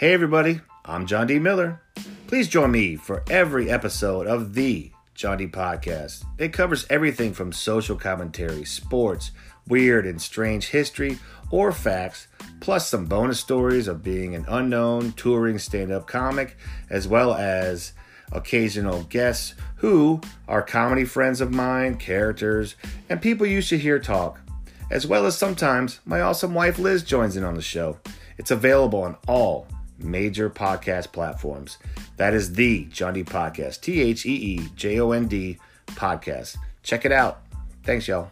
Hey, everybody, I'm Jon D. Miller. Please join me for every episode of the Jon D. Podcast. It covers everything from social commentary, sports, weird and strange history, or facts, plus some bonus stories of being an unknown touring stand up comic, as well as occasional guests who are comedy friends of mine, characters, and people you should hear talk. As well as sometimes my awesome wife Liz joins in on the show. It's available on all major podcast platforms. That is the Jon D Podcast, T H E E J O N D Podcast. Check it out. Thanks, y'all.